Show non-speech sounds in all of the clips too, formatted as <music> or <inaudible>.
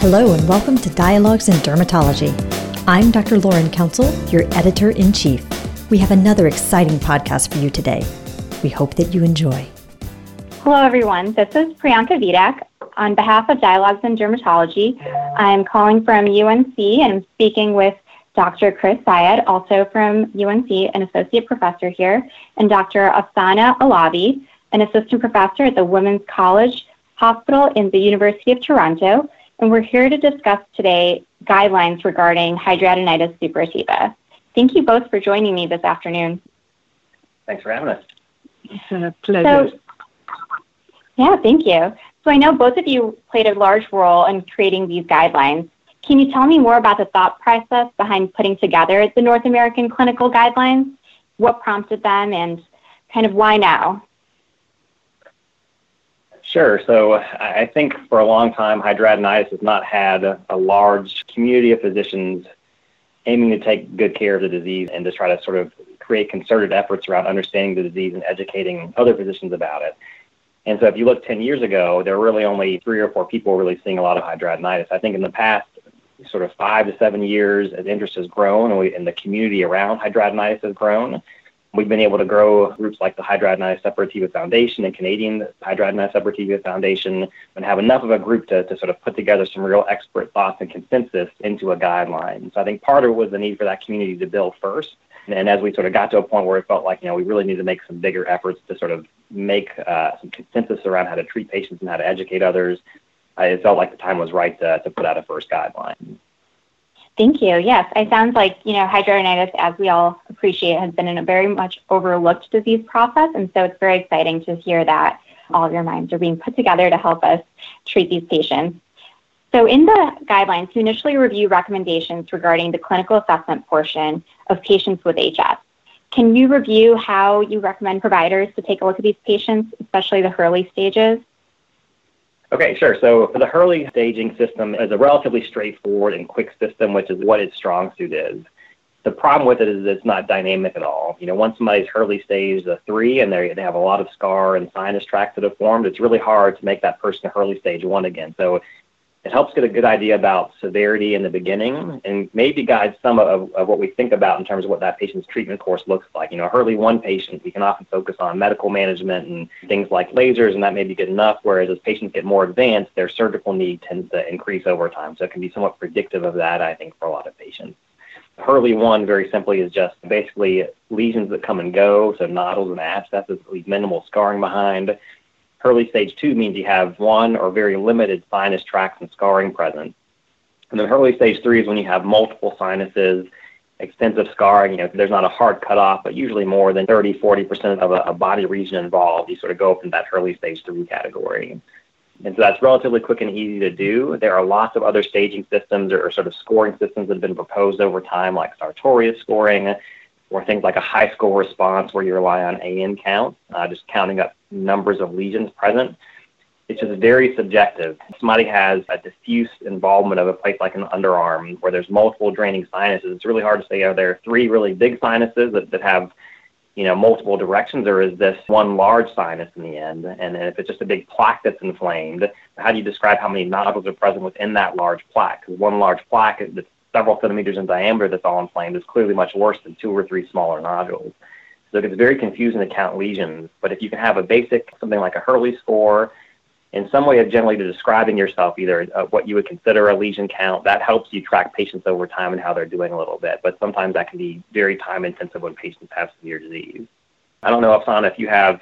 Hello, and welcome to Dialogues in Dermatology. I'm Dr. Lauren Council, your editor in chief. We have another exciting podcast for you today. We hope that you enjoy. Hello, everyone. This is Priyanka Vedak. On behalf of Dialogues in Dermatology, I'm calling from UNC and speaking with Dr. Chris Sayed, also from UNC, an associate professor here, and Dr. Afsaneh Alavi, an assistant professor at the Women's College Hospital in the University of Toronto, and we're here to discuss today guidelines regarding hidradenitis suppurativa. Thank you both for joining me this afternoon. Thanks for having us. It's a pleasure. So, yeah, thank you. So I know both of you played a large role in creating these guidelines. Can you tell me more about the thought process behind putting together the North American clinical guidelines? What prompted them and kind of why now? Sure. So I think for a long time, hidradenitis has not had a large community of physicians aiming to take good care of the disease and to try to sort of create concerted efforts around understanding the disease and educating other physicians about it. And so if you look 10 years ago, there were really only three or four people really seeing a lot of hidradenitis. I think in the past sort of five to seven years, as interest has grown and, we, and the community around hidradenitis has grown, We've been able to grow groups like the Hidradenitis Suppurativa Foundation and Canadian Hidradenitis Suppurativa Foundation and have enough of a group to, to sort of put together some real expert thoughts and consensus into a guideline. So I think part of it was the need for that community to build first. And as we sort of got to a point where it felt like, you know, we really need to make some bigger efforts to sort of make uh, some consensus around how to treat patients and how to educate others, it felt like the time was right to, to put out a first guideline. Thank you. Yes, it sounds like, you know, hidradenitis, as we all appreciate, has been in a very much overlooked disease process. And so it's very exciting to hear that all of your minds are being put together to help us treat these patients. So in the guidelines, you initially review recommendations regarding the clinical assessment portion of patients with HS. Can you review how you recommend providers to take a look at these patients, especially the early stages? Okay, sure. So the Hurley staging system is a relatively straightforward and quick system, which is what its strong suit is. The problem with it is it's not dynamic at all. You know, once somebody's Hurley stage a three and they they have a lot of scar and sinus tracts that have formed, it's really hard to make that person Hurley stage one again. So it helps get a good idea about severity in the beginning and maybe guide some of, of what we think about in terms of what that patient's treatment course looks like. You know, Hurley 1 patient, we can often focus on medical management and things like lasers, and that may be good enough, whereas as patients get more advanced, their surgical need tends to increase over time. So it can be somewhat predictive of that, I think, for a lot of patients. Hurley 1, very simply, is just basically lesions that come and go, so nodules and abscesses leave minimal scarring behind. Hurley stage two means you have one or very limited sinus tracts and scarring present. And then Hurley stage three is when you have multiple sinuses, extensive scarring. You know, there's not a hard cutoff, but usually more than 30, 40% of a, a body region involved. You sort of go up in that Hurley stage three category. And so that's relatively quick and easy to do. There are lots of other staging systems or sort of scoring systems that have been proposed over time, like Sartorius scoring, or things like a HiSCR response where you rely on AN count, uh, just counting up numbers of lesions present. It's just very subjective. Somebody has a diffuse involvement of a place like an underarm where there's multiple draining sinuses. It's really hard to say are there three really big sinuses that, that have you know multiple directions or is this one large sinus in the end and if it's just a big plaque that's inflamed how do you describe how many nodules are present within that large plaque because one large plaque that's several centimeters in diameter that's all inflamed is clearly much worse than two or three smaller nodules. So it gets very confusing to count lesions. But if you can have a basic, something like a Hurley score, in some way of generally describing yourself, either uh, what you would consider a lesion count, that helps you track patients over time and how they're doing a little bit. But sometimes that can be very time intensive when patients have severe disease. I don't know, Afsaneh, if you have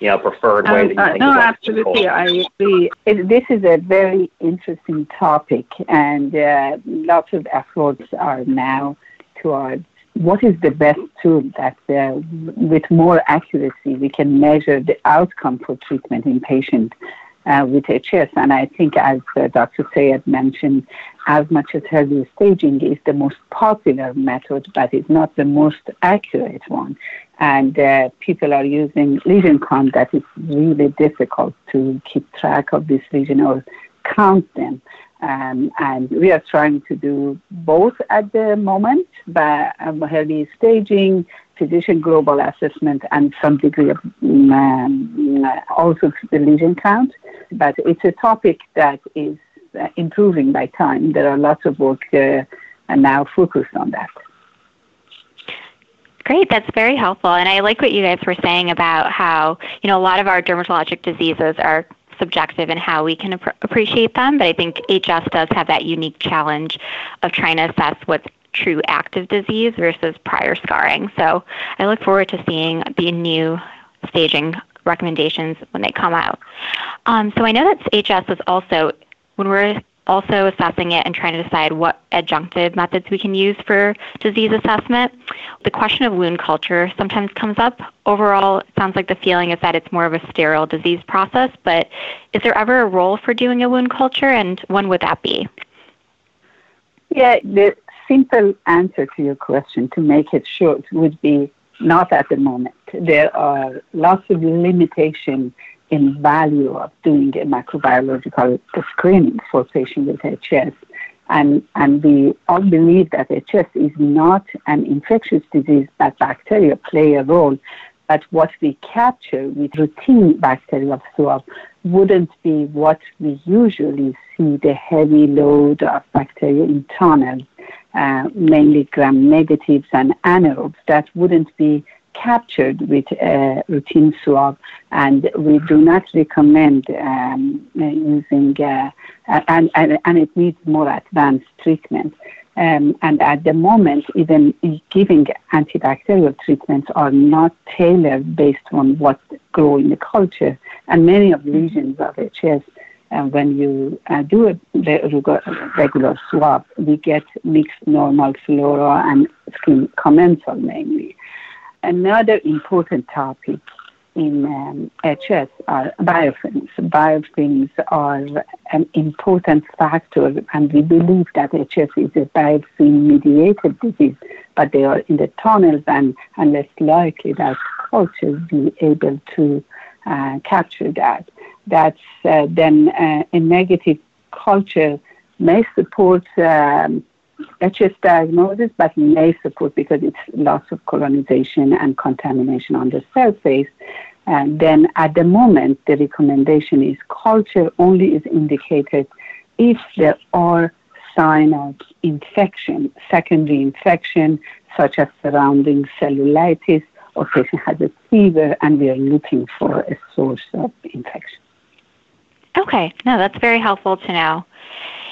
you know, preferred way um, that you uh, think No, absolutely. I agree. It, this is a very interesting topic, and uh, lots of efforts are now towards what is the best tool that, uh, with more accuracy, we can measure the outcome for treatment in patients uh, with HS. And I think, as uh, Dr. Sayed mentioned, as much as Hurley staging is the most popular method, but it's not the most accurate one. And uh, people are using lesion count that is really difficult to keep track of this lesion or count them. Um, and we are trying to do both at the moment, but um, Hurley staging, physician global assessment, and some degree of um, also the lesion count. But it's a topic that is uh, improving by time. There are lots of work uh, now focused on that. Great, that's very helpful. And I like what you guys were saying about how, you know, a lot of our dermatologic diseases are subjective in how we can ap- appreciate them, but I think HS does have that unique challenge of trying to assess what's true active disease versus prior scarring. So I look forward to seeing the new staging recommendations when they come out. Um, so I know that HS is also, when we're also assessing it and trying to decide what adjunctive methods we can use for disease assessment. The question of wound culture sometimes comes up. Overall, it sounds like the feeling is that it's more of a sterile disease process, but is there ever a role for doing a wound culture, and when would that be? Yeah, the simple answer to your question, to make it short, would be not at the moment. There are lots of limitations in value of doing a microbiological screening for patients with HS. And, and we all believe that HS is not an infectious disease, that bacteria play a role. But what we capture with routine bacterial swab wouldn't be what we usually see the heavy load of bacteria in tunnels, uh, mainly gram negatives and anaerobes. That wouldn't be captured with a routine swab, and we do not recommend um, using, uh, and, and, and it needs more advanced treatment. Um, and at the moment, even giving antibacterial treatments are not tailored based on what grow in the culture. And many of the lesions of HS, uh, when you uh, do a regular swab, we get mixed normal flora and skin commensal mainly. Another important topic in um, HS are biofilms. Biofilms are an important factor, and we believe that HS is a biofilm-mediated disease, but they are in the tunnels and, and less likely that cultures be able to uh, capture that. That's uh, then uh, a negative culture may support um, HS diagnosis, but may support because it's loss of colonization and contamination on the surface. And then at the moment, the recommendation is culture only is indicated if there are signs of infection, secondary infection, such as surrounding cellulitis, or patient has a fever, and we are looking for a source of infection. Okay, no, that's very helpful to know.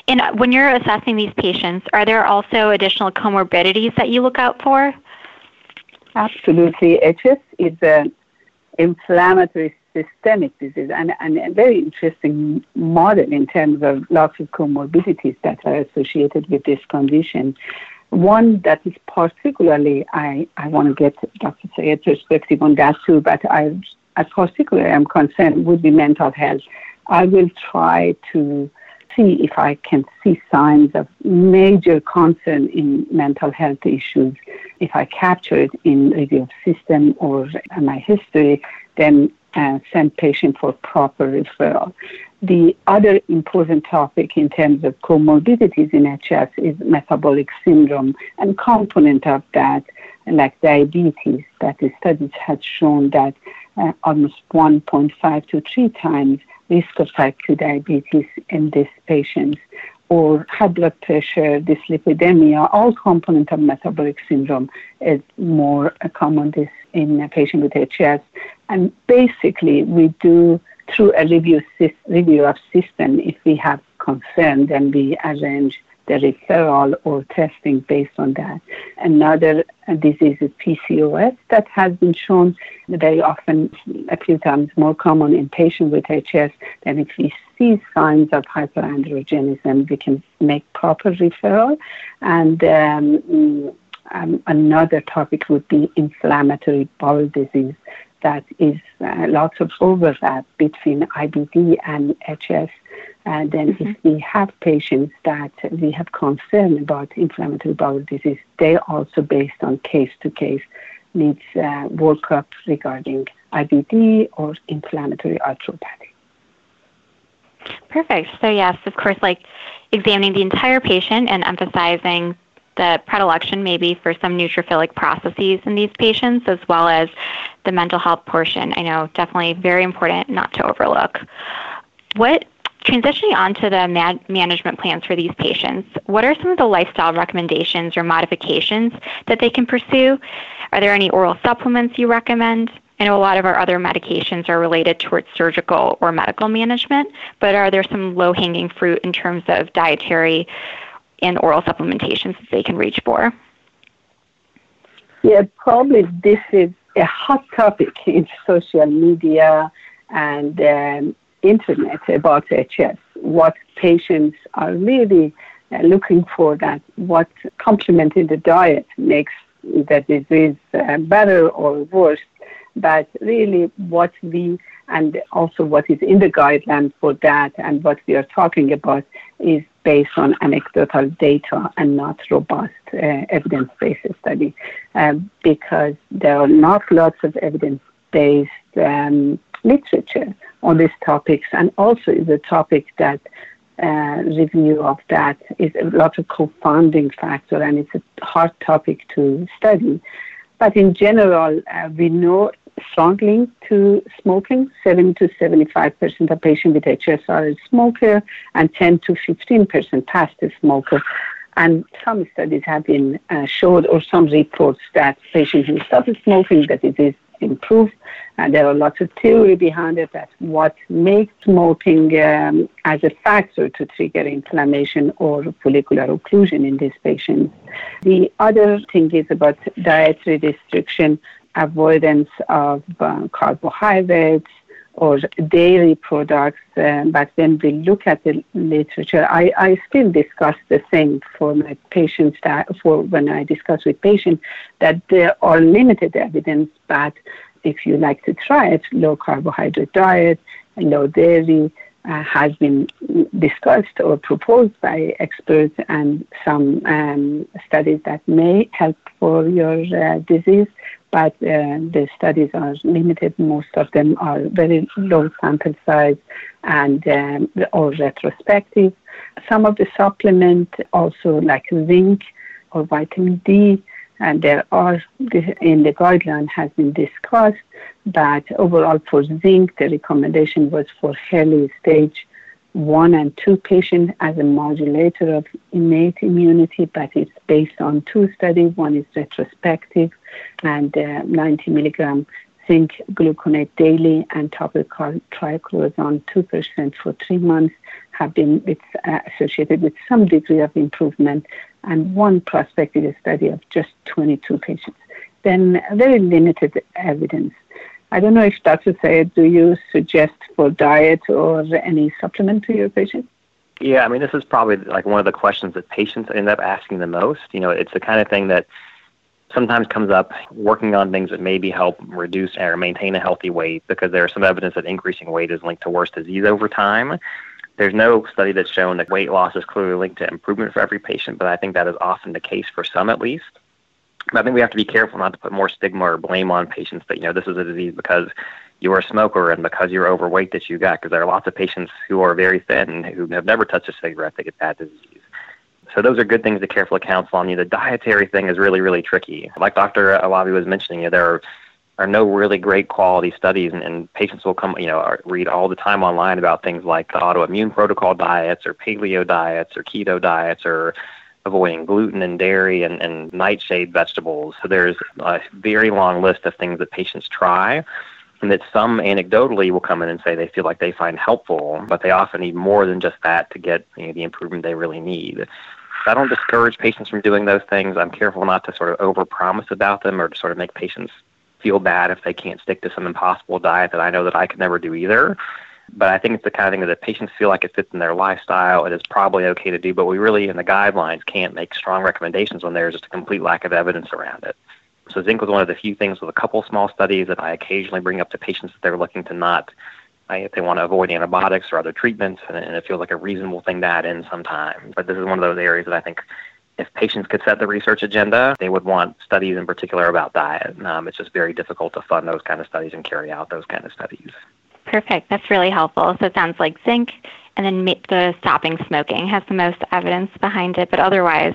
And uh, when you're assessing these patients, are there also additional comorbidities that you look out for? Absolutely. HS is an inflammatory systemic disease and, and a very interesting model in terms of lots of comorbidities that are associated with this condition. One that is particularly, I, I want to get Dr. Sayed's perspective on that too, but I, I particularly am concerned would be mental health. I will try to see if I can see signs of major concern in mental health issues. If I capture it in review of system or my history, then uh, send patient for proper referral. The other important topic in terms of comorbidities in HS is metabolic syndrome and component of that, like diabetes, that the studies had shown that uh, almost 1.5 to 3 times risk of type 2 diabetes in these patients or high blood pressure, dyslipidemia, all component of metabolic syndrome is more common in a patient with HS. And basically, we do through a review, review of system, if we have concern, then we arrange the referral or testing based on that. Another disease is PCOS that has been shown very often, a few times more common in patients with HS. Then if we see signs of hyperandrogenism, we can make proper referral. And um, um, another topic would be inflammatory bowel disease that is uh, lots of overlap between IBD and HS. And then mm-hmm. if we have patients that we have concern about inflammatory bowel disease, they also based on case to case needs uh, workup regarding IBD or inflammatory arthropathy. Perfect. So yes, of course, like examining the entire patient and emphasizing the predilection maybe for some neutrophilic processes in these patients, as well as the mental health portion. I know definitely very important not to overlook. What transitioning on to the man- management plans for these patients, what are some of the lifestyle recommendations or modifications that they can pursue? Are there any oral supplements you recommend? I know a lot of our other medications are related towards surgical or medical management, but are there some low hanging fruit in terms of dietary and oral supplementations that they can reach for? Yeah, probably this is a hot topic in <laughs> social media and um, internet about HS. What patients are really uh, looking for that what complement in the diet makes the disease uh, better or worse, but really what we and also what is in the guidelines for that and what we are talking about is based on anecdotal data and not robust uh, evidence-based study um, because there are not lots of evidence-based um, literature on these topics and also is a topic that uh, review of that is a lot of confounding factor and it's a hard topic to study. But in general, uh, we know strong link to smoking. 70 to 75 percent of patients with HSR a smoker, and 10 to 15 percent past a smoker. And some studies have been uh, showed, or some reports that patients who started smoking, that it is improved. And there are lots of theory behind it that what makes smoking um, as a factor to trigger inflammation or follicular occlusion in these patients. The other thing is about dietary restriction avoidance of uh, carbohydrates or dairy products. Uh, but when we look at the literature, I, I still discuss the same for my patients that for when I discuss with patients that there are limited evidence, but if you like to try it, low carbohydrate diet, and low dairy, uh, has been discussed or proposed by experts and some um, studies that may help for your uh, disease but uh, the studies are limited. Most of them are very low sample size and um, retrospective. Some of the supplement also like zinc or vitamin D, and there are in the guideline has been discussed. But overall, for zinc, the recommendation was for early stage one and two patients as a modulator of innate immunity, but it's based on two studies. One is retrospective and uh, 90 milligram zinc gluconate daily and topical triclosan 2% for three months have been with, uh, associated with some degree of improvement and one prospective study of just 22 patients. Then very limited evidence I don't know if Dr. Sayed, do you suggest for diet or any supplement to your patients? Yeah, I mean, this is probably like one of the questions that patients end up asking the most. You know, it's the kind of thing that sometimes comes up working on things that maybe help reduce or maintain a healthy weight because there's some evidence that increasing weight is linked to worse disease over time. There's no study that's shown that weight loss is clearly linked to improvement for every patient, but I think that is often the case for some at least. I think we have to be careful not to put more stigma or blame on patients that, you know, this is a disease because you're a smoker and because you're overweight that you got, because there are lots of patients who are very thin and who have never touched a cigarette that get that disease. So those are good things to carefully counsel on you. The dietary thing is really, really tricky. Like Dr. Alavi was mentioning, you know, there are, are no really great quality studies, and, and patients will come, you know, read all the time online about things like the autoimmune protocol diets or paleo diets or keto diets or avoiding gluten and dairy and, and nightshade vegetables. So there's a very long list of things that patients try and that some anecdotally will come in and say they feel like they find helpful, but they often need more than just that to get you know, the improvement they really need. I don't discourage patients from doing those things. I'm careful not to sort of overpromise about them or to sort of make patients feel bad if they can't stick to some impossible diet that I know that I could never do either. But I think it's the kind of thing that if patients feel like it fits in their lifestyle, it is probably okay to do. But we really, in the guidelines, can't make strong recommendations when there's just a complete lack of evidence around it. So zinc was one of the few things with a couple small studies that I occasionally bring up to patients that they're looking to not, if they want to avoid antibiotics or other treatments, and, it feels like a reasonable thing to add in sometimes. But this is one of those areas that I think if patients could set the research agenda, they would want studies in particular about diet. Um, it's just very difficult to fund those kind of studies and carry out those kind of studies. Perfect. That's really helpful. So it sounds like zinc and then the stopping smoking has the most evidence behind it, but otherwise,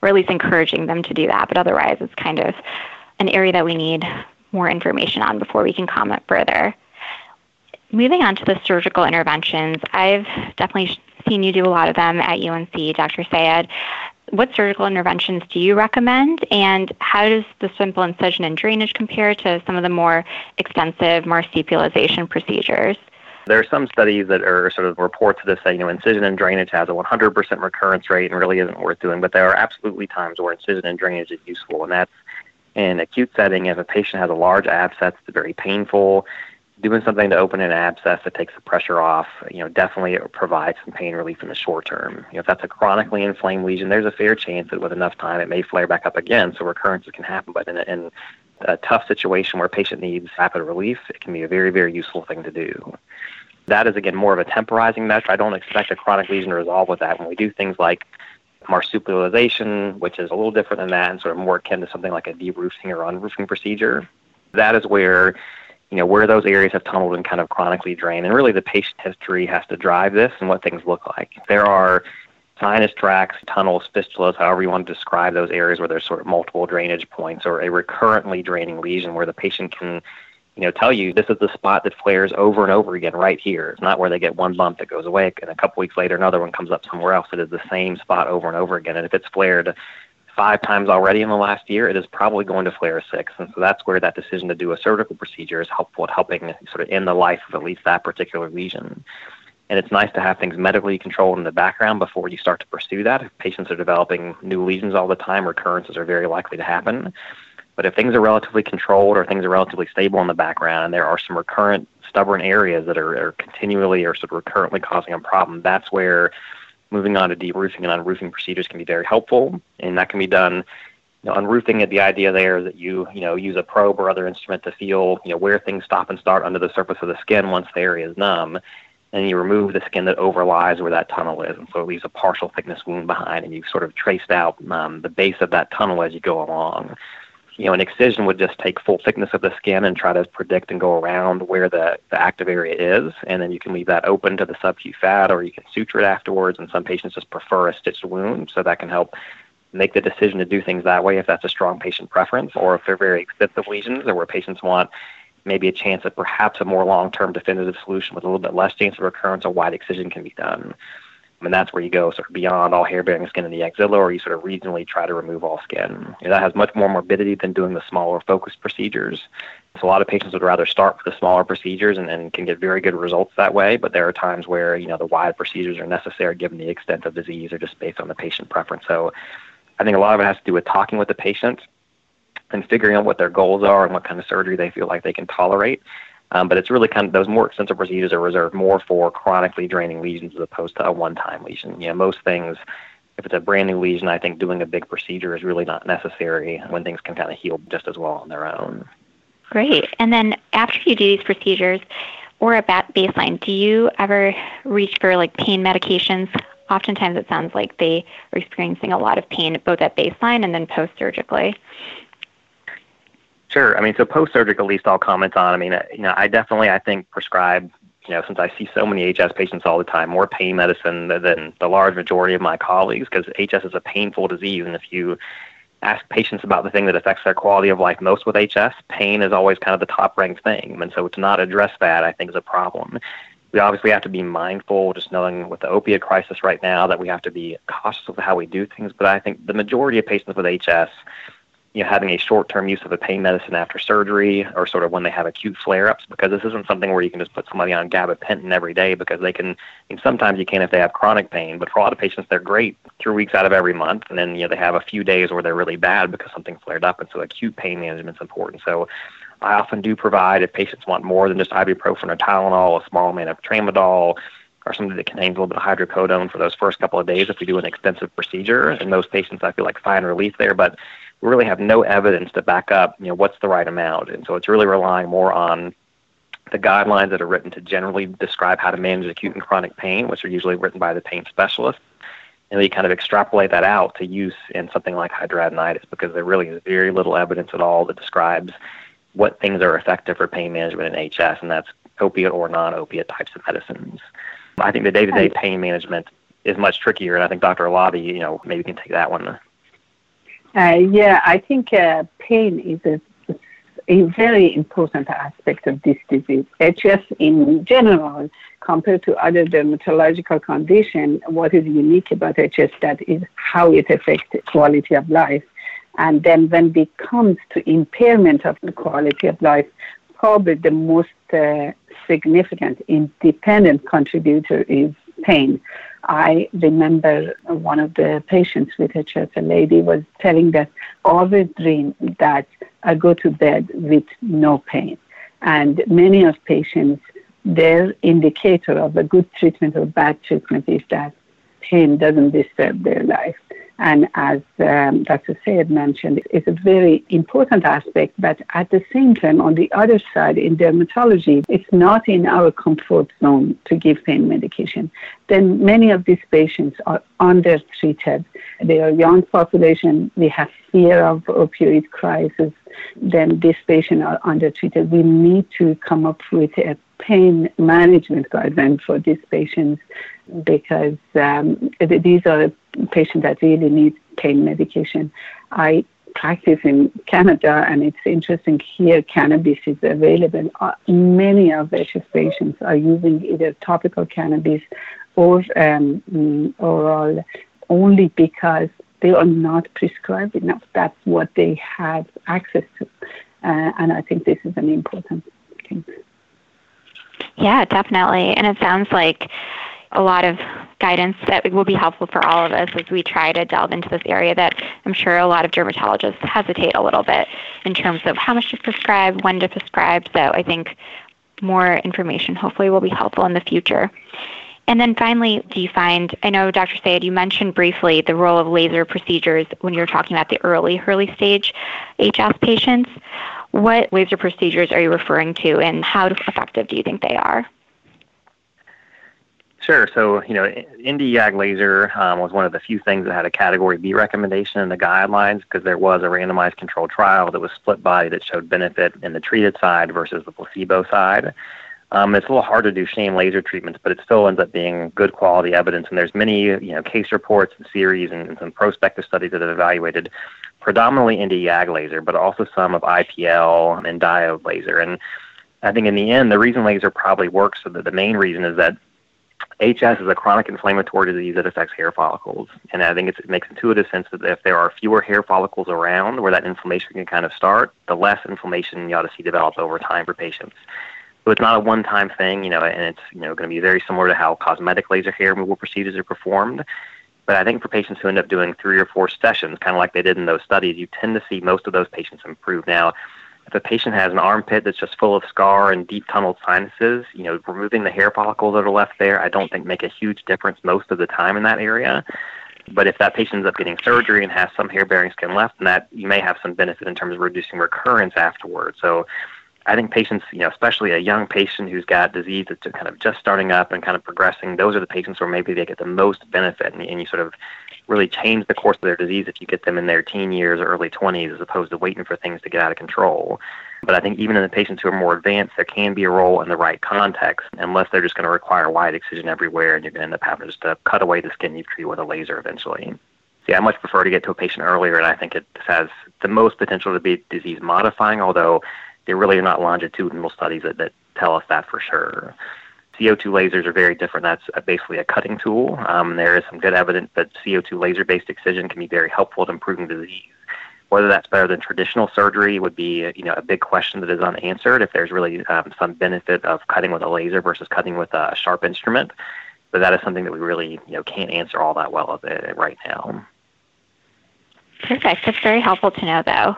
or at least encouraging them to do that, but otherwise, it's kind of an area that we need more information on before we can comment further. moving on to the surgical interventions, I've definitely seen you do a lot of them at UNC, Dr. Sayed. What surgical interventions do you recommend, and how does the simple incision and drainage compare to some of the more extensive marsupialization procedures? There are some studies that are sort of reports that say, you know, incision and drainage has a 100% recurrence rate and really isn't worth doing, but there are absolutely times where incision and drainage is useful, and that's in acute setting if a patient has a large abscess that's very painful doing something to open an abscess that takes the pressure off, you know, definitely provides some pain relief in the short term. You know, if that's a chronically inflamed lesion, there's a fair chance that with enough time it may flare back up again, so recurrences can happen. But in a, in a tough situation where a patient needs rapid relief, it can be a very, very useful thing to do. That is, again, more of a temporizing measure. I don't expect a chronic lesion to resolve with that. When we do things like marsupialization, which is a little different than that and sort of more akin to something like a deroofing or unroofing procedure, that is where you know, where those areas have tunneled and kind of chronically drained. And really the patient history has to drive this and what things look like. There are sinus tracts, tunnels, fistulas, however you want to describe those areas where there's sort of multiple drainage points or a recurrently draining lesion where the patient can, you know, tell you this is the spot that flares over and over again right here. It's not where they get one bump that goes away and a couple weeks later another one comes up somewhere else. It is the same spot over and over again. And if it's flared five times already in the last year, it is probably going to flare six. And so that's where that decision to do a surgical procedure is helpful at helping sort of end the life of at least that particular lesion. And it's nice to have things medically controlled in the background before you start to pursue that. If patients are developing new lesions all the time, recurrences are very likely to happen. But if things are relatively controlled or things are relatively stable in the background and there are some recurrent stubborn areas that are, are continually or sort of recurrently causing a problem, that's where moving on to deroofing and unroofing procedures can be very helpful, and that can be done. You know, unroofing it, the idea there is that you you know use a probe or other instrument to feel you know where things stop and start under the surface of the skin once the area is numb, and you remove the skin that overlies where that tunnel is, and so it leaves a partial thickness wound behind, and you've sort of traced out um, the base of that tunnel as you go along you know, an excision would just take full thickness of the skin and try to predict and go around where the, the active area is. And then you can leave that open to the subacute fat or you can suture it afterwards. And some patients just prefer a stitched wound. So that can help make the decision to do things that way if that's a strong patient preference or if they're very extensive lesions or where patients want maybe a chance at perhaps a more long-term definitive solution with a little bit less chance of recurrence, a wide excision can be done. And that's where you go sort of beyond all hair bearing skin in the axilla, or you sort of regionally try to remove all skin. You know, that has much more morbidity than doing the smaller focused procedures. So a lot of patients would rather start with the smaller procedures and, and can get very good results that way. But there are times where, you know, the wide procedures are necessary given the extent of disease or just based on the patient preference. So I think a lot of it has to do with talking with the patient and figuring out what their goals are and what kind of surgery they feel like they can tolerate. Um, but it's really kind of those more extensive procedures are reserved more for chronically draining lesions as opposed to a one-time lesion. You know, most things, if it's a brand new lesion, I think doing a big procedure is really not necessary when things can kind of heal just as well on their own. Great. And then after you do these procedures or at baseline, do you ever reach for like pain medications? Oftentimes it sounds like they are experiencing a lot of pain both at baseline and then post surgically. Sure. I mean, so post-surgical, at least I'll comment on. I mean, uh, you know, I definitely, I think, prescribe, you know, since I see so many HS patients all the time, more pain medicine than the large majority of my colleagues, because HS is a painful disease, and if you ask patients about the thing that affects their quality of life most with HS, pain is always kind of the top-ranked thing, and so to not address that, I think, is a problem. We obviously have to be mindful, just knowing with the opiate crisis right now, that we have to be cautious of how we do things. But I think the majority of patients with HS you know, having a short-term use of a pain medicine after surgery or sort of when they have acute flare-ups because this isn't something where you can just put somebody on gabapentin every day because they can, sometimes you can if they have chronic pain, but for a lot of patients, they're great three weeks out of every month. And then, you know, they have a few days where they're really bad because something flared up. And so acute pain management is important. So I often do provide if patients want more than just ibuprofen or Tylenol, a small amount of tramadol, or something that contains a little bit of hydrocodone for those first couple of days if we do an extensive procedure. And most patients, I feel like, find relief there. But we really have no evidence to back up, you know, what's the right amount. And so it's really relying more on the guidelines that are written to generally describe how to manage acute and chronic pain, which are usually written by the pain specialist. And we kind of extrapolate that out to use in something like hidradenitis because there really is very little evidence at all that describes what things are effective for pain management in HS, and that's opiate or non-opiate types of medicines. I think the day-to-day pain management is much trickier, and I think Dr. Alavi, you know, maybe can take that one uh, yeah, I think uh, pain is a a very important aspect of this disease. HS in general, compared to other dermatological conditions, what is unique about HS that is how it affects quality of life. And then when it comes to impairment of the quality of life, probably the most uh, significant independent contributor is pain. I remember one of the patients with HS, a lady was telling that always dream that I go to bed with no pain. And many of patients, their indicator of a good treatment or bad treatment is that pain doesn't disturb their life. And as um, Dr. Sayed mentioned, it's a very important aspect, but at the same time, on the other side, in dermatology, it's not in our comfort zone to give pain medication. Then many of these patients are undertreated. They are young population. We have fear of opioid crisis. Then these patients are undertreated. We need to come up with a pain management guideline for these patients because um, these are patients that really need pain medication. I practice in Canada, and it's interesting here cannabis is available. Uh, many of HS patients are using either topical cannabis or um, mm, oral only because they are not prescribed enough. That's what they have access to. Uh, and I think this is an important thing. Yeah, definitely. And it sounds like a lot of guidance that will be helpful for all of us as we try to delve into this area that I'm sure a lot of dermatologists hesitate a little bit in terms of how much to prescribe, when to prescribe. So I think more information hopefully will be helpful in the future. And then finally, do you find, I know Dr. Sayed, you mentioned briefly the role of laser procedures when you were talking about the early, early stage HS patients. What laser procedures are you referring to and how effective do you think they are? Sure. So, you know, Nd:YAG laser um, was one of the few things that had a Category B recommendation in the guidelines because there was a randomized controlled trial that was split body that showed benefit in the treated side versus the placebo side. Um, it's a little hard to do sham laser treatments, but it still ends up being good quality evidence. And there's many, you know, case reports and series and, and some prospective studies that have evaluated predominantly Nd:YAG laser, but also some of IPL and diode laser. And I think in the end, the reason laser probably works, so that the main reason is that HS is a chronic inflammatory disease that affects hair follicles. And I think it makes intuitive sense that if there are fewer hair follicles around where that inflammation can kind of start, the less inflammation you ought to see develop over time for patients. So it's not a one-time thing, you know, and it's you know going to be very similar to how cosmetic laser hair removal procedures are performed. But I think for patients who end up doing three or four sessions, kind of like they did in those studies, you tend to see most of those patients improve. Now, if a patient has an armpit that's just full of scar and deep tunneled sinuses, you know, removing the hair follicles that are left there, I don't think make a huge difference most of the time in that area. But if that patient ends up getting surgery and has some hair bearing skin left, then that you may have some benefit in terms of reducing recurrence afterwards. So I think patients, you know, especially a young patient who's got disease that's kind of just starting up and kind of progressing, those are the patients where maybe they get the most benefit and, and you sort of really change the course of their disease if you get them in their teen years or early 20s as opposed to waiting for things to get out of control. But I think even in the patients who are more advanced, there can be a role in the right context, unless they're just going to require wide excision everywhere and you're going to end up having just to cut away the skin you've treated with a laser eventually. So yeah, I much prefer to get to a patient earlier, and I think it has the most potential to be disease modifying, although there really are not longitudinal studies that, that tell us that for sure. CO2 lasers are very different. That's basically a cutting tool. Um, there is some good evidence that CO2 laser-based excision can be very helpful at improving disease. Whether that's better than traditional surgery would be, you know, a big question that is unanswered. If there's really um, some benefit of cutting with a laser versus cutting with a sharp instrument, but that is something that we really, you know, can't answer all that well right now. Perfect. That's very helpful to know, though.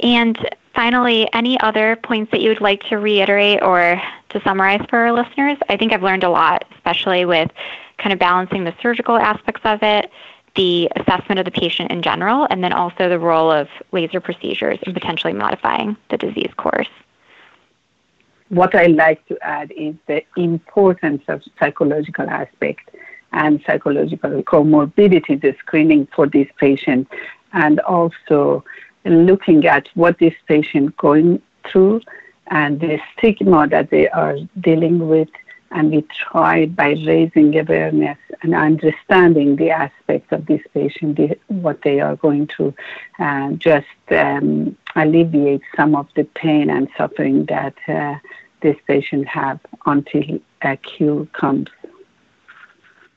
And finally, any other points that you would like to reiterate or to summarize for our listeners? I think I've learned a lot, especially with kind of balancing the surgical aspects of it, the assessment of the patient in general, and then also the role of laser procedures in potentially modifying the disease course. What I like to add is the importance of psychological aspect and psychological comorbidity, the screening for these patients, and also looking at what this patient going through and the stigma that they are dealing with and we try by raising awareness and understanding the aspects of this patient, the, what they are going through, and just um, alleviate some of the pain and suffering that uh, this patient have until a cure comes.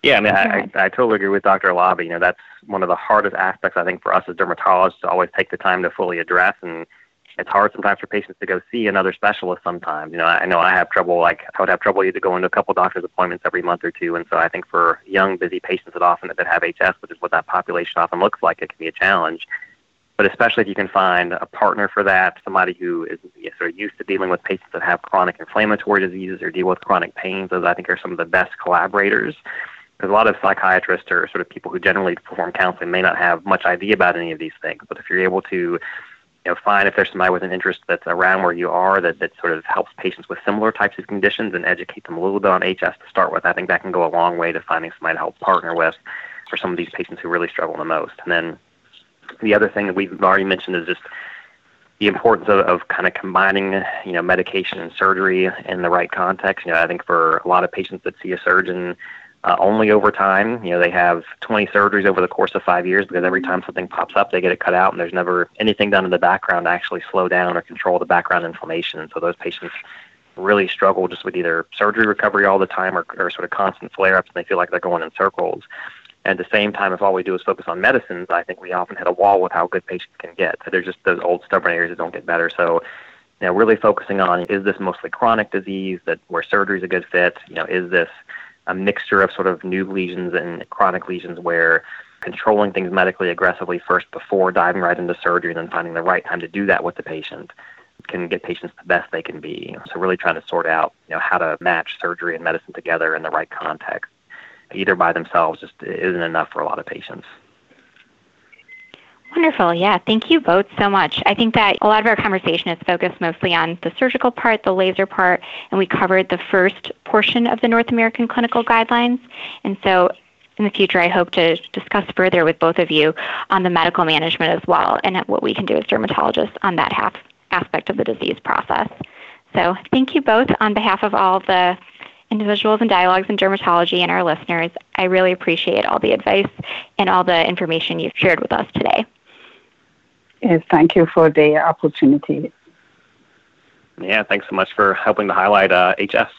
Yeah, I mean, I, I, I totally agree with Dr. Alavi. You know, that's one of the hardest aspects I think for us as dermatologists to always take the time to fully address and it's hard sometimes for patients to go see another specialist sometimes. You know, I know I have trouble, like I would have trouble either going to a couple doctor's appointments every month or two. And so I think for young, busy patients that often that have HS, which is what that population often looks like, it can be a challenge. But especially if you can find a partner for that, somebody who is sort of used to dealing with patients that have chronic inflammatory diseases or deal with chronic pains, those I think are some of the best collaborators because a lot of psychiatrists or sort of people who generally perform counseling may not have much idea about any of these things. But if you're able to, you know, find if there's somebody with an interest that's around where you are that, that sort of helps patients with similar types of conditions and educate them a little bit on HS to start with, I think that can go a long way to finding somebody to help partner with for some of these patients who really struggle the most. And then the other thing that we've already mentioned is just the importance of, of kind of combining, you know, medication and surgery in the right context. You know, I think for a lot of patients that see a surgeon uh, only over time. You know, they have 20 surgeries over the course of five years because every time something pops up, they get it cut out, and there's never anything done in the background to actually slow down or control the background inflammation. And so those patients really struggle just with either surgery recovery all the time or, or sort of constant flare-ups, and they feel like they're going in circles. And at the same time, if all we do is focus on medicines, I think we often hit a wall with how good patients can get. So there's just those old stubborn areas that don't get better. So you know, really focusing on is this mostly chronic disease that where surgery is a good fit? You know, is this a mixture of sort of new lesions and chronic lesions where controlling things medically aggressively first before diving right into surgery and then finding the right time to do that with the patient can get patients the best they can be. So really trying to sort out, you know, how to match surgery and medicine together in the right context. Either by themselves just isn't enough for a lot of patients. Wonderful. Yeah. Thank you both so much. I think that a lot of our conversation is focused mostly on the surgical part, the laser part, and we covered the first portion of the North American clinical guidelines. And so in the future, I hope to discuss further with both of you on the medical management as well and what we can do as dermatologists on that half aspect of the disease process. So thank you both on behalf of all the individuals and dialogues in dermatology and our listeners. I really appreciate all the advice and all the information you've shared with us today. Yes, thank you for the opportunity. Yeah, thanks so much for helping to highlight uh, HS.